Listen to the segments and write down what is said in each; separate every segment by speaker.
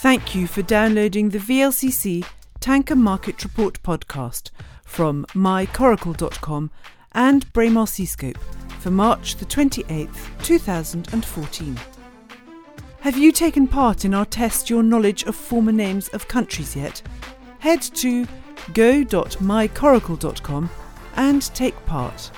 Speaker 1: Thank you for downloading the VLCC Tanker Market Report podcast from mycoracle.com and Braemar Seascope for March the 28th, 2014. Have you taken part in our Test Your Knowledge of Former Names of Countries yet? Head to go.mycoracle.com and take part.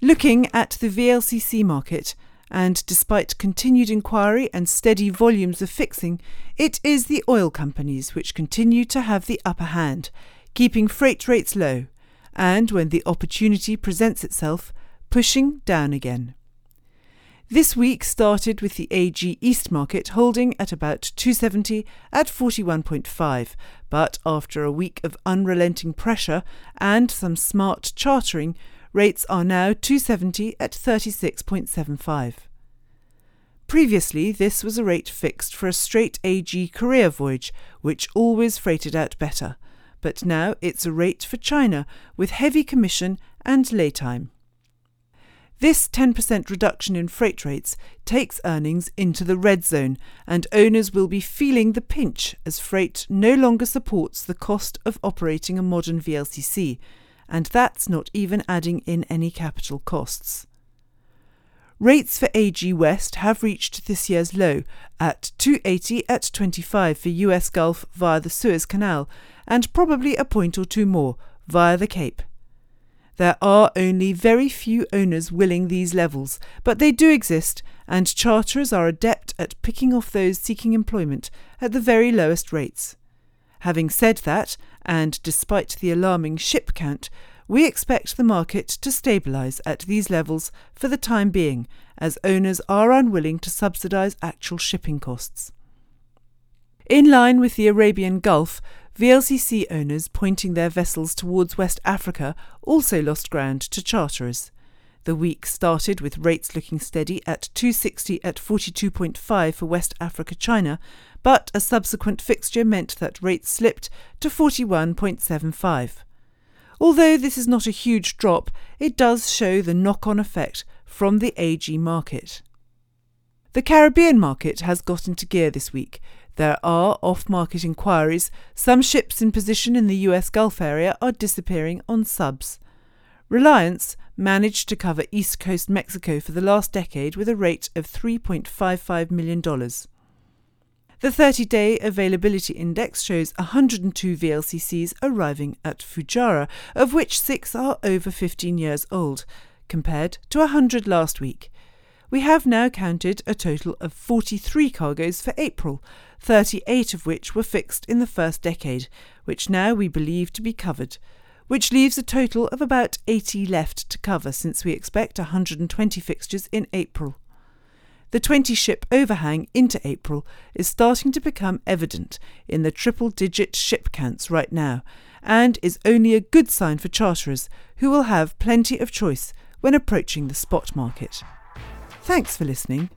Speaker 1: Looking at the VLCC market, and despite continued inquiry and steady volumes of fixing, it is the oil companies which continue to have the upper hand, keeping freight rates low, and when the opportunity presents itself, pushing down again. This week started with the AG East market holding at about 270 at 41.5, but after a week of unrelenting pressure and some smart chartering, rates are now 270 at 36.75. Previously, this was a rate fixed for a straight AG Korea voyage, which always freighted out better, but now it's a rate for China with heavy commission and lay time. This 10% reduction in freight rates takes earnings into the red zone, and owners will be feeling the pinch as freight no longer supports the cost of operating a modern VLCC, and that's not even adding in any capital costs. Rates for AG West have reached this year's low at 280 at 25 for US Gulf via the Suez Canal and probably a point or two more via the Cape. There are only very few owners willing these levels, but they do exist, and charterers are adept at picking off those seeking employment at the very lowest rates. Having said that, and despite the alarming ship count, we expect the market to stabilise at these levels for the time being, as owners are unwilling to subsidise actual shipping costs. In line with the Arabian Gulf, VLCC owners pointing their vessels towards West Africa also lost ground to charterers. The week started with rates looking steady at 260 at 42.5 for West Africa China, but a subsequent fixture meant that rates slipped to 41.75. Although this is not a huge drop, it does show the knock on effect from the AG market. The Caribbean market has got into gear this week. There are off market inquiries. Some ships in position in the US Gulf area are disappearing on subs. Reliance managed to cover East Coast Mexico for the last decade with a rate of $3.55 million. The 30 day availability index shows 102 VLCCs arriving at Fujairah, of which six are over 15 years old, compared to 100 last week. We have now counted a total of 43 cargoes for April, 38 of which were fixed in the first decade, which now we believe to be covered, which leaves a total of about 80 left to cover since we expect 120 fixtures in April. The 20 ship overhang into April is starting to become evident in the triple digit ship counts right now, and is only a good sign for charterers who will have plenty of choice when approaching the spot market. Thanks for listening